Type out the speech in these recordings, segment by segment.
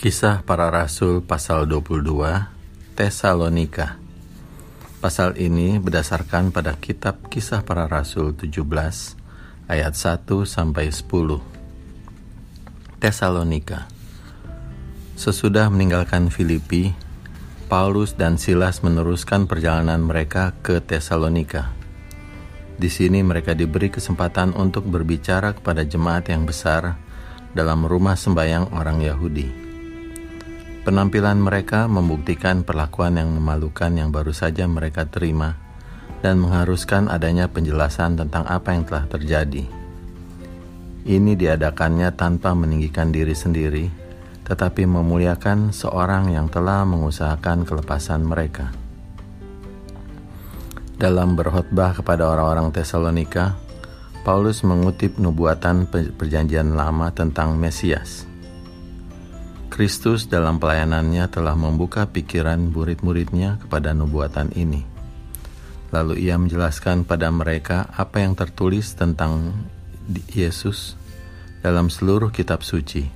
Kisah para Rasul pasal 22 Tesalonika. Pasal ini berdasarkan pada kitab Kisah para Rasul 17 ayat 1 sampai 10 Tesalonika. Sesudah meninggalkan Filipi Paulus dan Silas meneruskan perjalanan mereka ke Tesalonika. Di sini mereka diberi kesempatan untuk berbicara kepada jemaat yang besar dalam rumah sembayang orang Yahudi. Penampilan mereka membuktikan perlakuan yang memalukan yang baru saja mereka terima dan mengharuskan adanya penjelasan tentang apa yang telah terjadi. Ini diadakannya tanpa meninggikan diri sendiri, tetapi memuliakan seorang yang telah mengusahakan kelepasan mereka. Dalam berkhotbah kepada orang-orang Tesalonika, Paulus mengutip nubuatan Perjanjian Lama tentang Mesias Kristus dalam pelayanannya telah membuka pikiran murid-muridnya kepada nubuatan ini. Lalu ia menjelaskan pada mereka apa yang tertulis tentang Yesus dalam seluruh kitab suci,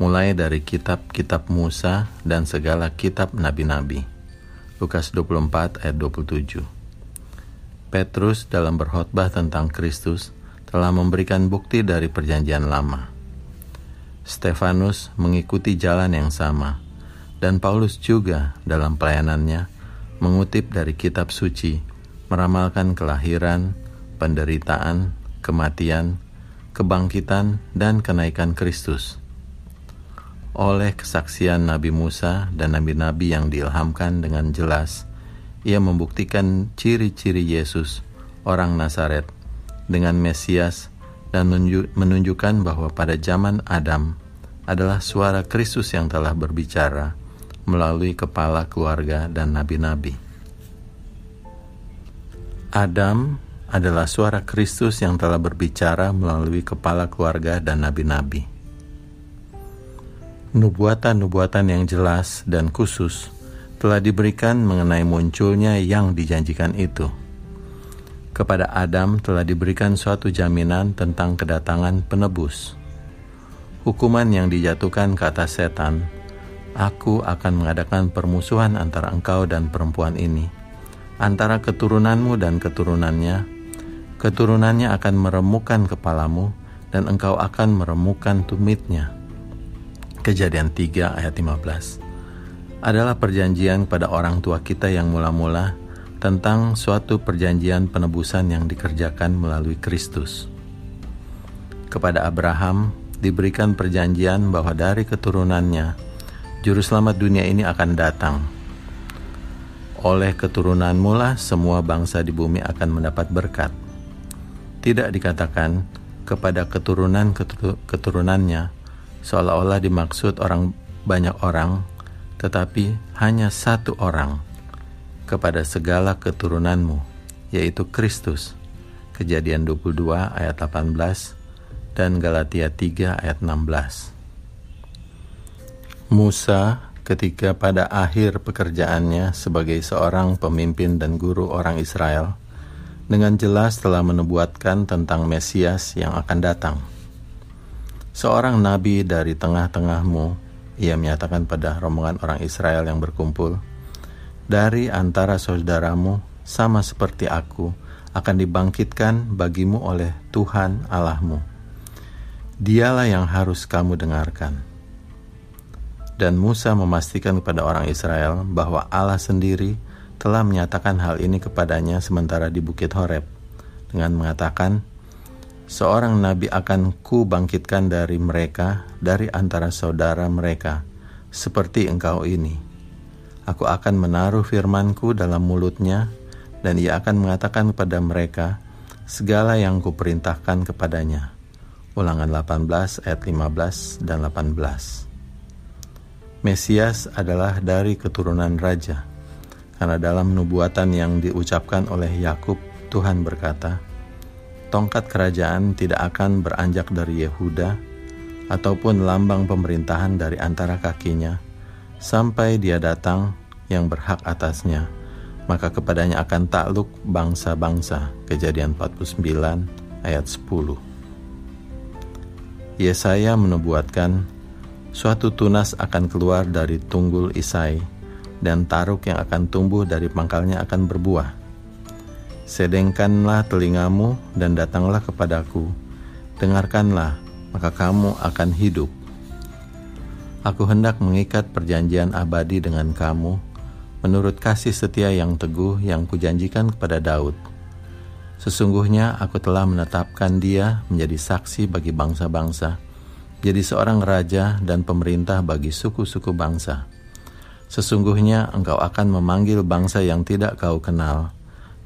mulai dari kitab-kitab Musa dan segala kitab nabi-nabi. Lukas 24 ayat 27. Petrus dalam berkhotbah tentang Kristus telah memberikan bukti dari perjanjian lama Stefanus mengikuti jalan yang sama, dan Paulus juga dalam pelayanannya mengutip dari kitab suci, meramalkan kelahiran, penderitaan, kematian, kebangkitan, dan kenaikan Kristus. Oleh kesaksian Nabi Musa dan nabi-nabi yang diilhamkan dengan jelas, ia membuktikan ciri-ciri Yesus, orang Nazaret, dengan Mesias dan menunjukkan bahwa pada zaman Adam adalah suara Kristus yang telah berbicara melalui kepala keluarga dan nabi-nabi. Adam adalah suara Kristus yang telah berbicara melalui kepala keluarga dan nabi-nabi. Nubuatan-nubuatan yang jelas dan khusus telah diberikan mengenai munculnya yang dijanjikan itu kepada Adam telah diberikan suatu jaminan tentang kedatangan penebus. Hukuman yang dijatuhkan ke atas setan, aku akan mengadakan permusuhan antara engkau dan perempuan ini, antara keturunanmu dan keturunannya. Keturunannya akan meremukkan kepalamu, dan engkau akan meremukkan tumitnya. Kejadian 3 ayat 15 adalah perjanjian pada orang tua kita yang mula-mula tentang suatu perjanjian penebusan yang dikerjakan melalui Kristus. Kepada Abraham diberikan perjanjian bahwa dari keturunannya juru selamat dunia ini akan datang. Oleh keturunanmu lah semua bangsa di bumi akan mendapat berkat. Tidak dikatakan kepada keturunan keturunannya seolah-olah dimaksud orang banyak orang, tetapi hanya satu orang kepada segala keturunanmu, yaitu Kristus. Kejadian 22 ayat 18 dan Galatia 3 ayat 16. Musa ketika pada akhir pekerjaannya sebagai seorang pemimpin dan guru orang Israel, dengan jelas telah menubuatkan tentang Mesias yang akan datang. Seorang nabi dari tengah-tengahmu, ia menyatakan pada rombongan orang Israel yang berkumpul, dari antara saudaramu sama seperti aku akan dibangkitkan bagimu oleh Tuhan Allahmu. Dialah yang harus kamu dengarkan. Dan Musa memastikan kepada orang Israel bahwa Allah sendiri telah menyatakan hal ini kepadanya sementara di Bukit Horeb dengan mengatakan, Seorang nabi akan ku bangkitkan dari mereka, dari antara saudara mereka, seperti engkau ini Aku akan menaruh firmanku dalam mulutnya, dan ia akan mengatakan kepada mereka segala yang kuperintahkan kepadanya. Ulangan 18 ayat 15 dan 18. Mesias adalah dari keturunan raja, karena dalam nubuatan yang diucapkan oleh Yakub, Tuhan berkata, Tongkat kerajaan tidak akan beranjak dari Yehuda, ataupun lambang pemerintahan dari antara kakinya, sampai dia datang yang berhak atasnya, maka kepadanya akan takluk bangsa-bangsa. Kejadian 49 ayat 10. Yesaya menubuatkan Suatu tunas akan keluar dari tunggul Isai, dan taruk yang akan tumbuh dari pangkalnya akan berbuah. Sedengkanlah telingamu dan datanglah kepadaku. Dengarkanlah, maka kamu akan hidup. Aku hendak mengikat perjanjian abadi dengan kamu, menurut kasih setia yang teguh yang kujanjikan kepada Daud. Sesungguhnya aku telah menetapkan dia menjadi saksi bagi bangsa-bangsa jadi seorang raja dan pemerintah bagi suku-suku bangsa. Sesungguhnya engkau akan memanggil bangsa yang tidak kau kenal,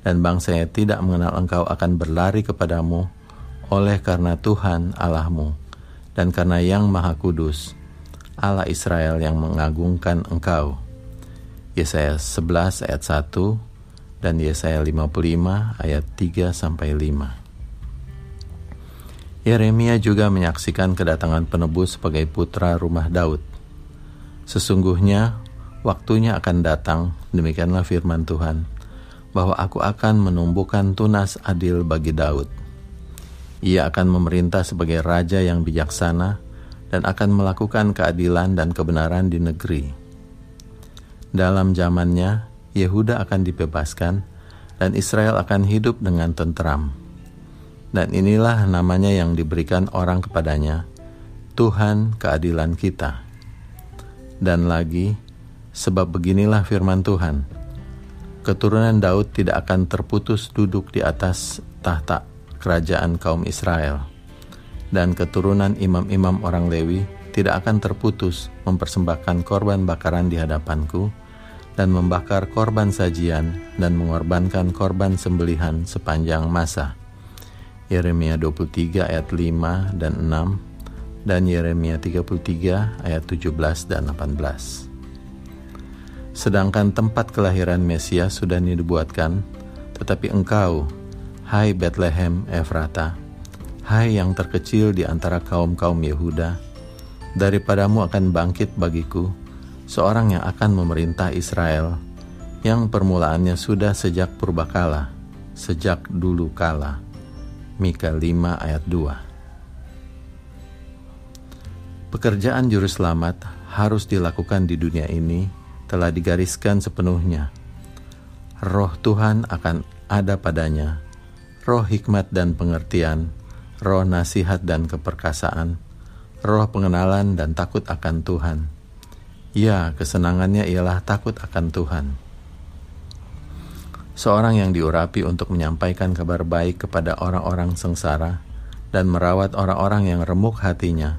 dan bangsa yang tidak mengenal engkau akan berlari kepadamu oleh karena Tuhan Allahmu, dan karena Yang Maha Kudus, Allah Israel yang mengagungkan engkau. Yesaya 11 ayat 1 dan Yesaya 55 ayat 3 sampai 5. Yeremia juga menyaksikan kedatangan penebus sebagai putra rumah Daud. Sesungguhnya waktunya akan datang, demikianlah firman Tuhan, bahwa aku akan menumbuhkan tunas adil bagi Daud. Ia akan memerintah sebagai raja yang bijaksana dan akan melakukan keadilan dan kebenaran di negeri. Dalam zamannya, Yehuda akan dibebaskan dan Israel akan hidup dengan tentram dan inilah namanya yang diberikan orang kepadanya, Tuhan keadilan kita. Dan lagi, sebab beginilah firman Tuhan, keturunan Daud tidak akan terputus duduk di atas tahta kerajaan kaum Israel, dan keturunan imam-imam orang Lewi tidak akan terputus mempersembahkan korban bakaran di hadapanku, dan membakar korban sajian dan mengorbankan korban sembelihan sepanjang masa Yeremia 23 ayat 5 dan 6 dan Yeremia 33 ayat 17 dan 18. Sedangkan tempat kelahiran Mesias sudah dibuatkan, tetapi engkau, hai Bethlehem Efrata, hai yang terkecil di antara kaum-kaum Yehuda, daripadamu akan bangkit bagiku seorang yang akan memerintah Israel, yang permulaannya sudah sejak purbakala, sejak dulu kala. Mika 5 ayat 2 Pekerjaan juru selamat harus dilakukan di dunia ini telah digariskan sepenuhnya. Roh Tuhan akan ada padanya, roh hikmat dan pengertian, roh nasihat dan keperkasaan, roh pengenalan dan takut akan Tuhan. Ya, kesenangannya ialah takut akan Tuhan seorang yang diurapi untuk menyampaikan kabar baik kepada orang-orang sengsara dan merawat orang-orang yang remuk hatinya,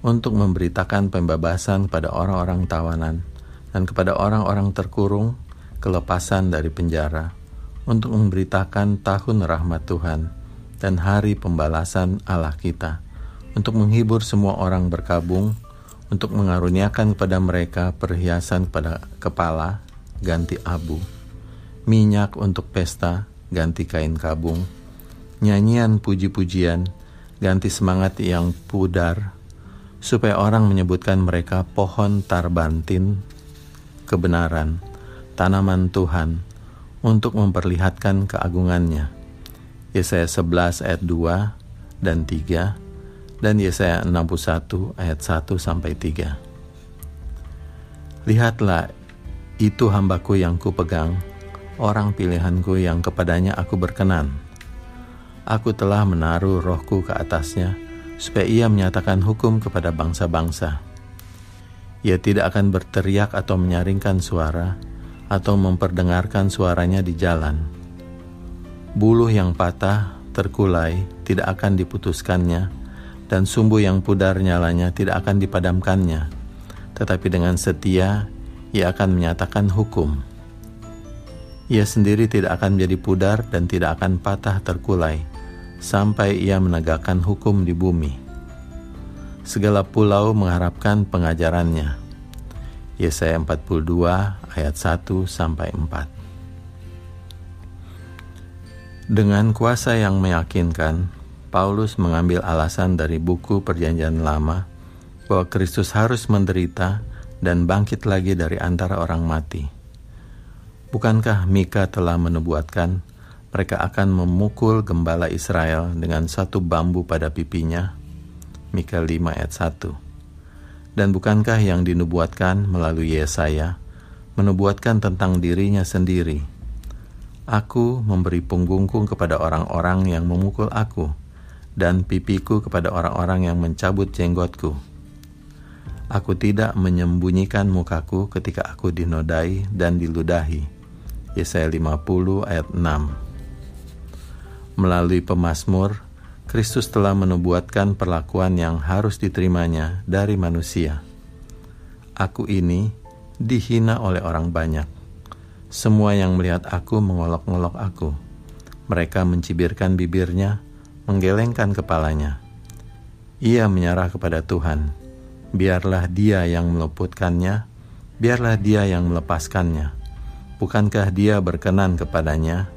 untuk memberitakan pembebasan kepada orang-orang tawanan dan kepada orang-orang terkurung kelepasan dari penjara, untuk memberitakan tahun rahmat Tuhan dan hari pembalasan Allah kita, untuk menghibur semua orang berkabung, untuk mengaruniakan kepada mereka perhiasan pada kepala ganti abu. Minyak untuk pesta, ganti kain kabung, nyanyian puji-pujian, ganti semangat yang pudar, supaya orang menyebutkan mereka pohon tarbantin, kebenaran, tanaman Tuhan, untuk memperlihatkan keagungannya. Yesaya 11 ayat 2 dan 3 dan Yesaya 61 ayat 1 sampai 3. Lihatlah, itu hambaku yang kupegang, orang pilihanku yang kepadanya aku berkenan. Aku telah menaruh rohku ke atasnya, supaya ia menyatakan hukum kepada bangsa-bangsa. Ia tidak akan berteriak atau menyaringkan suara, atau memperdengarkan suaranya di jalan. Buluh yang patah, terkulai, tidak akan diputuskannya, dan sumbu yang pudar nyalanya tidak akan dipadamkannya. Tetapi dengan setia, ia akan menyatakan hukum ia sendiri tidak akan menjadi pudar dan tidak akan patah terkulai sampai ia menegakkan hukum di bumi. Segala pulau mengharapkan pengajarannya. Yesaya 42 ayat 1 sampai 4. Dengan kuasa yang meyakinkan, Paulus mengambil alasan dari buku Perjanjian Lama bahwa Kristus harus menderita dan bangkit lagi dari antara orang mati Bukankah Mika telah menubuatkan mereka akan memukul gembala Israel dengan satu bambu pada pipinya? Mika 5 ayat 1 Dan bukankah yang dinubuatkan melalui Yesaya menubuatkan tentang dirinya sendiri? Aku memberi punggungku kepada orang-orang yang memukul aku, dan pipiku kepada orang-orang yang mencabut jenggotku. Aku tidak menyembunyikan mukaku ketika aku dinodai dan diludahi. Yesaya 50 ayat 6 Melalui pemazmur, Kristus telah menubuatkan perlakuan yang harus diterimanya dari manusia. Aku ini dihina oleh orang banyak. Semua yang melihat aku mengolok-ngolok aku. Mereka mencibirkan bibirnya, menggelengkan kepalanya. Ia menyerah kepada Tuhan. Biarlah dia yang meluputkannya, biarlah dia yang melepaskannya. Bukankah dia berkenan kepadanya?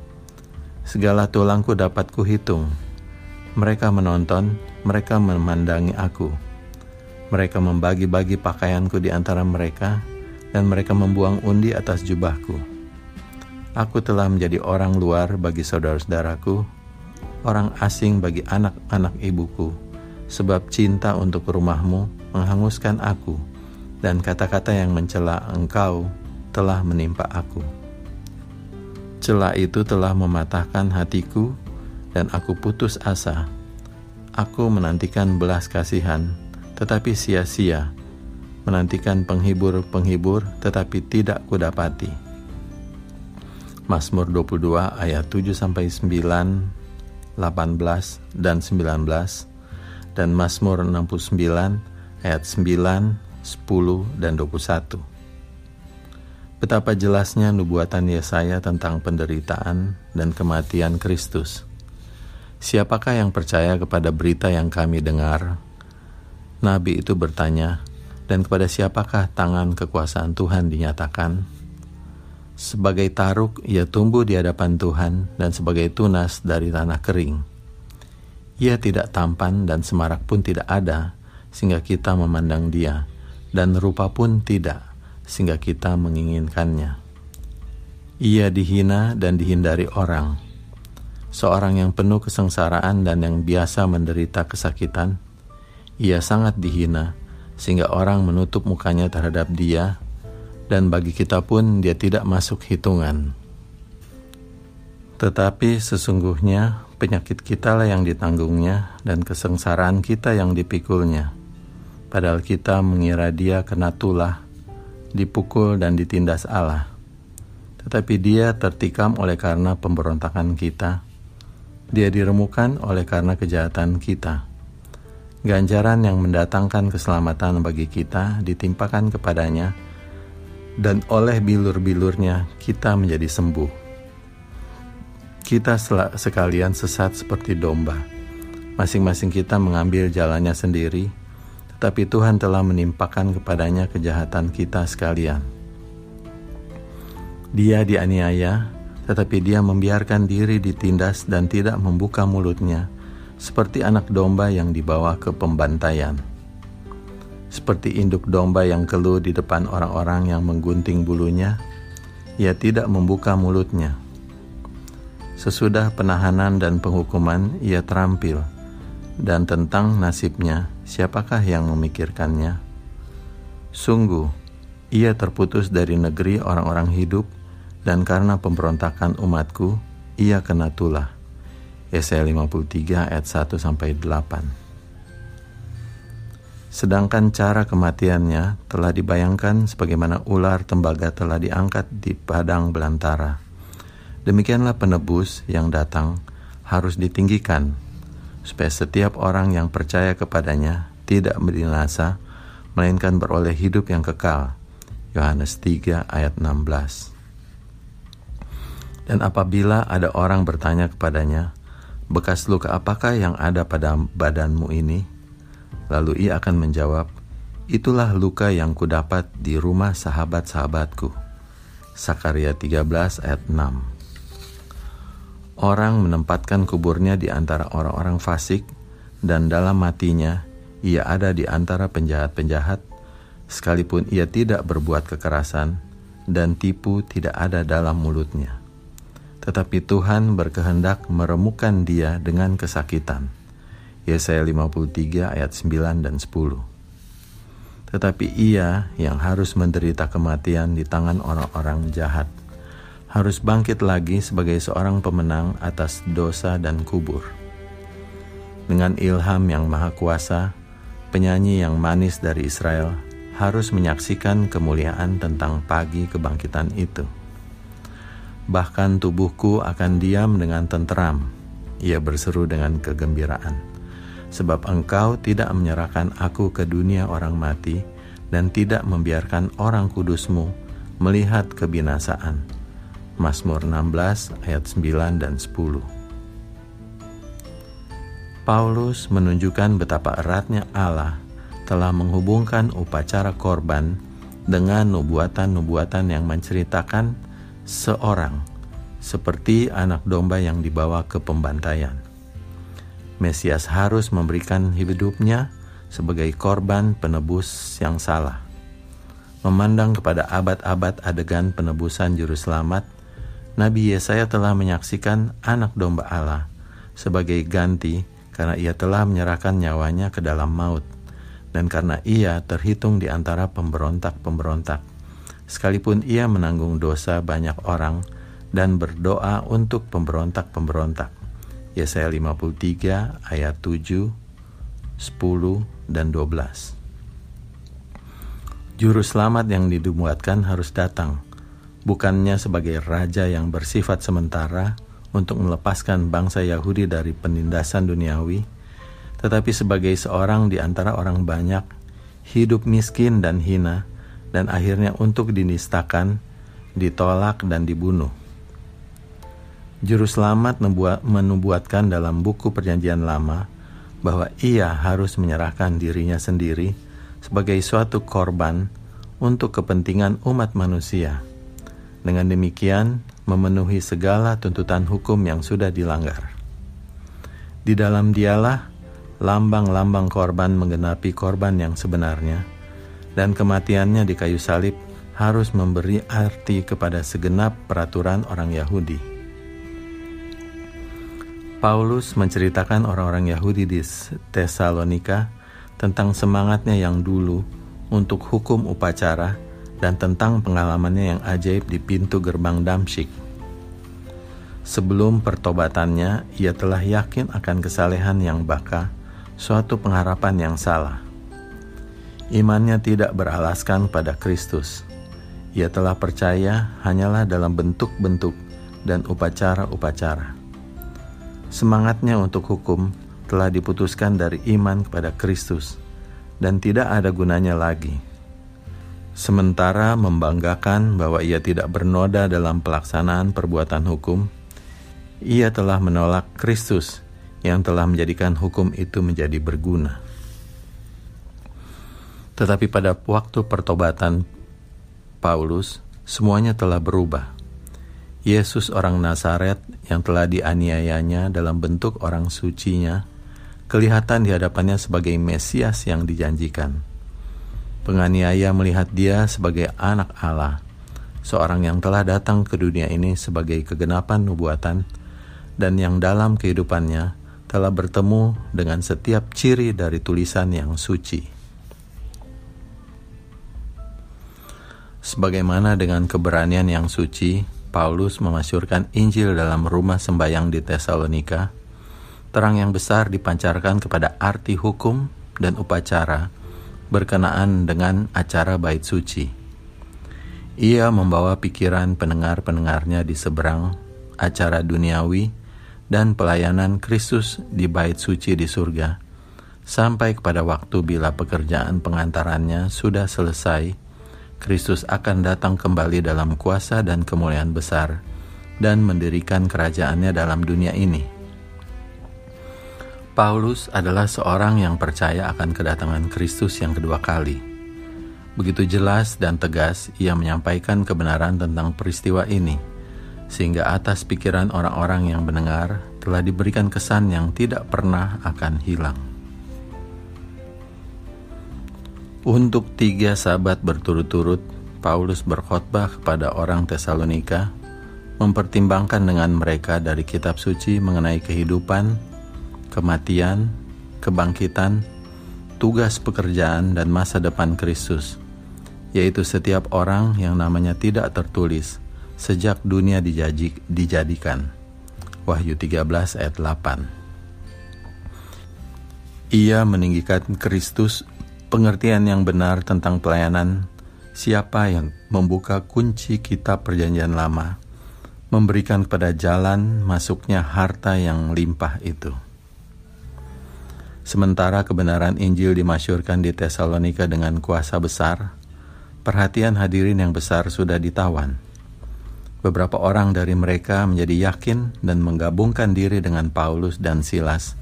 Segala tulangku dapat kuhitung, mereka menonton, mereka memandangi aku. Mereka membagi-bagi pakaianku di antara mereka, dan mereka membuang undi atas jubahku. Aku telah menjadi orang luar bagi saudara-saudaraku, orang asing bagi anak-anak ibuku, sebab cinta untuk rumahmu menghanguskan aku, dan kata-kata yang mencela engkau telah menimpa aku. Celah itu telah mematahkan hatiku dan aku putus asa. Aku menantikan belas kasihan, tetapi sia-sia. Menantikan penghibur-penghibur, tetapi tidak kudapati. Mazmur 22 ayat 7 sampai 9, 18 dan 19 dan Mazmur 69 ayat 9, 10 dan 21. Betapa jelasnya nubuatan Yesaya tentang penderitaan dan kematian Kristus. Siapakah yang percaya kepada berita yang kami dengar? Nabi itu bertanya, dan kepada siapakah tangan kekuasaan Tuhan dinyatakan? Sebagai taruk, ia tumbuh di hadapan Tuhan, dan sebagai tunas dari tanah kering. Ia tidak tampan dan semarak pun tidak ada, sehingga kita memandang dia, dan rupa pun tidak, sehingga kita menginginkannya. Ia dihina dan dihindari orang, seorang yang penuh kesengsaraan dan yang biasa menderita kesakitan, ia sangat dihina sehingga orang menutup mukanya terhadap dia dan bagi kita pun dia tidak masuk hitungan. Tetapi sesungguhnya penyakit kita lah yang ditanggungnya dan kesengsaraan kita yang dipikulnya. Padahal kita mengira dia kena tulah, dipukul dan ditindas Allah. Tetapi dia tertikam oleh karena pemberontakan kita dia diremukan oleh karena kejahatan kita. Ganjaran yang mendatangkan keselamatan bagi kita ditimpakan kepadanya, dan oleh bilur-bilurnya kita menjadi sembuh. Kita sekalian sesat seperti domba. Masing-masing kita mengambil jalannya sendiri, tetapi Tuhan telah menimpakan kepadanya kejahatan kita sekalian. Dia dianiaya, tetapi dia membiarkan diri ditindas dan tidak membuka mulutnya, seperti anak domba yang dibawa ke pembantaian. Seperti induk domba yang keluh di depan orang-orang yang menggunting bulunya, ia tidak membuka mulutnya. Sesudah penahanan dan penghukuman, ia terampil, dan tentang nasibnya, siapakah yang memikirkannya? Sungguh, ia terputus dari negeri orang-orang hidup dan karena pemberontakan umatku, ia kena tulah. Yesaya 53 ayat 1 sampai 8. Sedangkan cara kematiannya telah dibayangkan sebagaimana ular tembaga telah diangkat di padang belantara. Demikianlah penebus yang datang harus ditinggikan, supaya setiap orang yang percaya kepadanya tidak binasa, melainkan beroleh hidup yang kekal. Yohanes 3 ayat 16 dan apabila ada orang bertanya kepadanya, bekas luka apakah yang ada pada badanmu ini? Lalu ia akan menjawab, itulah luka yang kudapat di rumah sahabat-sahabatku. Sakaria 13 ayat 6 Orang menempatkan kuburnya di antara orang-orang fasik, dan dalam matinya ia ada di antara penjahat-penjahat, sekalipun ia tidak berbuat kekerasan, dan tipu tidak ada dalam mulutnya tetapi Tuhan berkehendak meremukan dia dengan kesakitan. Yesaya 53 ayat 9 dan 10. tetapi ia yang harus menderita kematian di tangan orang-orang jahat, harus bangkit lagi sebagai seorang pemenang atas dosa dan kubur. Dengan ilham yang maha kuasa, penyanyi yang manis dari Israel harus menyaksikan kemuliaan tentang pagi kebangkitan itu. Bahkan tubuhku akan diam dengan tenteram, ia berseru dengan kegembiraan sebab engkau tidak menyerahkan aku ke dunia orang mati dan tidak membiarkan orang kudusmu melihat kebinasaan. Mazmur 16 ayat 9 dan 10 Paulus menunjukkan betapa eratnya Allah telah menghubungkan upacara korban dengan nubuatan-nubuatan yang menceritakan seorang seperti anak domba yang dibawa ke pembantaian. Mesias harus memberikan hidupnya sebagai korban penebus yang salah. Memandang kepada abad-abad adegan penebusan juru selamat, Nabi Yesaya telah menyaksikan anak domba Allah sebagai ganti karena ia telah menyerahkan nyawanya ke dalam maut dan karena ia terhitung di antara pemberontak-pemberontak. Sekalipun ia menanggung dosa banyak orang dan berdoa untuk pemberontak-pemberontak. Yesaya 53 ayat 7, 10, dan 12. Juru selamat yang didubuatkan harus datang, bukannya sebagai raja yang bersifat sementara untuk melepaskan bangsa Yahudi dari penindasan duniawi, tetapi sebagai seorang di antara orang banyak, hidup miskin dan hina, dan akhirnya untuk dinistakan, ditolak, dan dibunuh Juru selamat menubuatkan dalam buku Perjanjian Lama bahwa ia harus menyerahkan dirinya sendiri sebagai suatu korban untuk kepentingan umat manusia. Dengan demikian, memenuhi segala tuntutan hukum yang sudah dilanggar. Di dalam dialah lambang-lambang korban menggenapi korban yang sebenarnya, dan kematiannya di kayu salib harus memberi arti kepada segenap peraturan orang Yahudi. Paulus menceritakan orang-orang Yahudi di Tesalonika tentang semangatnya yang dulu untuk hukum upacara dan tentang pengalamannya yang ajaib di pintu gerbang Damsyik. Sebelum pertobatannya, ia telah yakin akan kesalehan yang baka, suatu pengharapan yang salah. Imannya tidak beralaskan pada Kristus. Ia telah percaya hanyalah dalam bentuk-bentuk dan upacara-upacara. Semangatnya untuk hukum telah diputuskan dari iman kepada Kristus dan tidak ada gunanya lagi. Sementara membanggakan bahwa ia tidak bernoda dalam pelaksanaan perbuatan hukum, ia telah menolak Kristus yang telah menjadikan hukum itu menjadi berguna. Tetapi pada waktu pertobatan Paulus, semuanya telah berubah. Yesus orang Nazaret yang telah dianiayanya dalam bentuk orang sucinya, kelihatan di hadapannya sebagai Mesias yang dijanjikan. Penganiaya melihat dia sebagai anak Allah, seorang yang telah datang ke dunia ini sebagai kegenapan nubuatan, dan yang dalam kehidupannya telah bertemu dengan setiap ciri dari tulisan yang suci. Sebagaimana dengan keberanian yang suci, Paulus memasyurkan Injil dalam rumah sembayang di Tesalonika, terang yang besar dipancarkan kepada arti hukum dan upacara berkenaan dengan acara bait suci. Ia membawa pikiran pendengar-pendengarnya di seberang acara duniawi dan pelayanan Kristus di bait suci di surga, sampai kepada waktu bila pekerjaan pengantarannya sudah selesai Kristus akan datang kembali dalam kuasa dan kemuliaan besar dan mendirikan kerajaannya dalam dunia ini. Paulus adalah seorang yang percaya akan kedatangan Kristus yang kedua kali. Begitu jelas dan tegas ia menyampaikan kebenaran tentang peristiwa ini, sehingga atas pikiran orang-orang yang mendengar telah diberikan kesan yang tidak pernah akan hilang. Untuk tiga sahabat berturut-turut, Paulus berkhotbah kepada orang Tesalonika, mempertimbangkan dengan mereka dari kitab suci mengenai kehidupan, kematian, kebangkitan, tugas pekerjaan dan masa depan Kristus, yaitu setiap orang yang namanya tidak tertulis sejak dunia dijajik, dijadikan. Wahyu 13 ayat 8 Ia meninggikan Kristus pengertian yang benar tentang pelayanan siapa yang membuka kunci kitab perjanjian lama, memberikan kepada jalan masuknya harta yang limpah itu. Sementara kebenaran Injil dimasyurkan di Tesalonika dengan kuasa besar, perhatian hadirin yang besar sudah ditawan. Beberapa orang dari mereka menjadi yakin dan menggabungkan diri dengan Paulus dan Silas,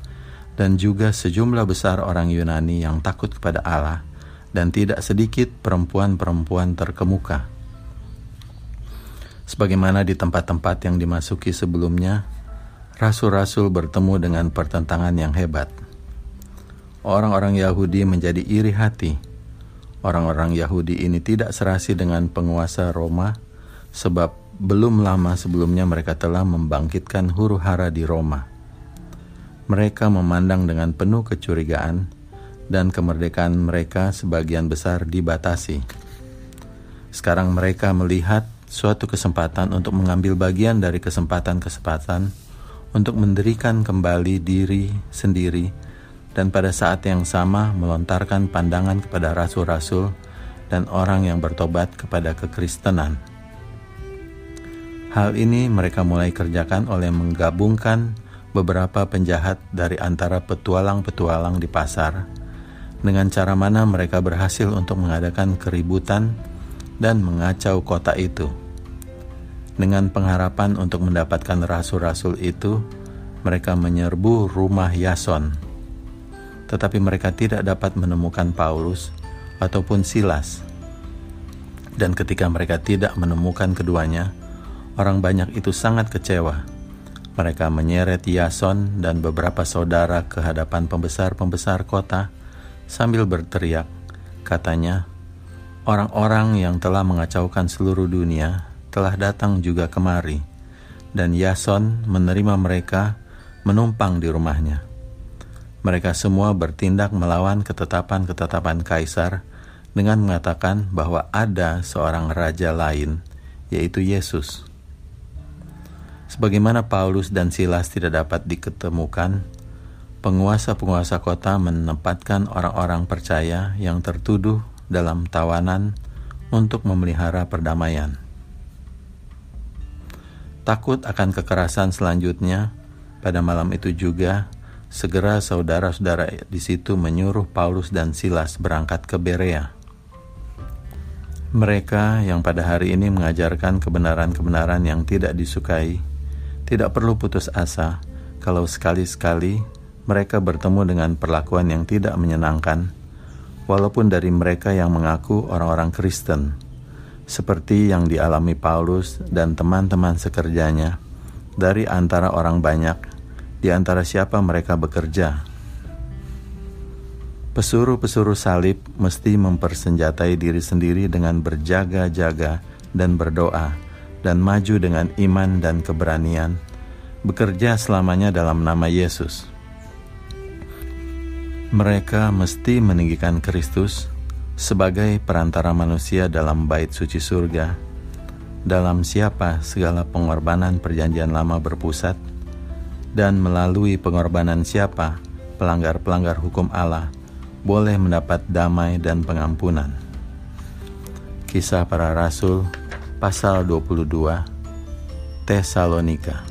dan juga sejumlah besar orang Yunani yang takut kepada Allah, dan tidak sedikit perempuan-perempuan terkemuka. Sebagaimana di tempat-tempat yang dimasuki sebelumnya, rasul-rasul bertemu dengan pertentangan yang hebat orang-orang Yahudi menjadi iri hati. Orang-orang Yahudi ini tidak serasi dengan penguasa Roma, sebab belum lama sebelumnya mereka telah membangkitkan huru hara di Roma. Mereka memandang dengan penuh kecurigaan, dan kemerdekaan mereka sebagian besar dibatasi. Sekarang mereka melihat suatu kesempatan untuk mengambil bagian dari kesempatan-kesempatan untuk mendirikan kembali diri sendiri dan pada saat yang sama melontarkan pandangan kepada rasul-rasul dan orang yang bertobat kepada kekristenan. Hal ini mereka mulai kerjakan oleh menggabungkan beberapa penjahat dari antara petualang-petualang di pasar dengan cara mana mereka berhasil untuk mengadakan keributan dan mengacau kota itu. Dengan pengharapan untuk mendapatkan rasul-rasul itu, mereka menyerbu rumah Yason tetapi mereka tidak dapat menemukan Paulus ataupun Silas. Dan ketika mereka tidak menemukan keduanya, orang banyak itu sangat kecewa. Mereka menyeret Yason dan beberapa saudara ke hadapan pembesar-pembesar kota sambil berteriak, katanya, Orang-orang yang telah mengacaukan seluruh dunia telah datang juga kemari, dan Yason menerima mereka menumpang di rumahnya. Mereka semua bertindak melawan ketetapan-ketetapan kaisar dengan mengatakan bahwa ada seorang raja lain, yaitu Yesus. Sebagaimana Paulus dan Silas tidak dapat diketemukan, penguasa-penguasa kota menempatkan orang-orang percaya yang tertuduh dalam tawanan untuk memelihara perdamaian. Takut akan kekerasan selanjutnya, pada malam itu juga Segera saudara-saudara di situ menyuruh Paulus dan Silas berangkat ke Berea. Mereka yang pada hari ini mengajarkan kebenaran-kebenaran yang tidak disukai, tidak perlu putus asa kalau sekali-sekali mereka bertemu dengan perlakuan yang tidak menyenangkan, walaupun dari mereka yang mengaku orang-orang Kristen, seperti yang dialami Paulus dan teman-teman sekerjanya dari antara orang banyak di antara siapa mereka bekerja. Pesuruh-pesuruh salib mesti mempersenjatai diri sendiri dengan berjaga-jaga dan berdoa, dan maju dengan iman dan keberanian, bekerja selamanya dalam nama Yesus. Mereka mesti meninggikan Kristus sebagai perantara manusia dalam bait suci surga, dalam siapa segala pengorbanan Perjanjian Lama berpusat dan melalui pengorbanan siapa pelanggar-pelanggar hukum Allah boleh mendapat damai dan pengampunan. Kisah para Rasul pasal 22 Tesalonika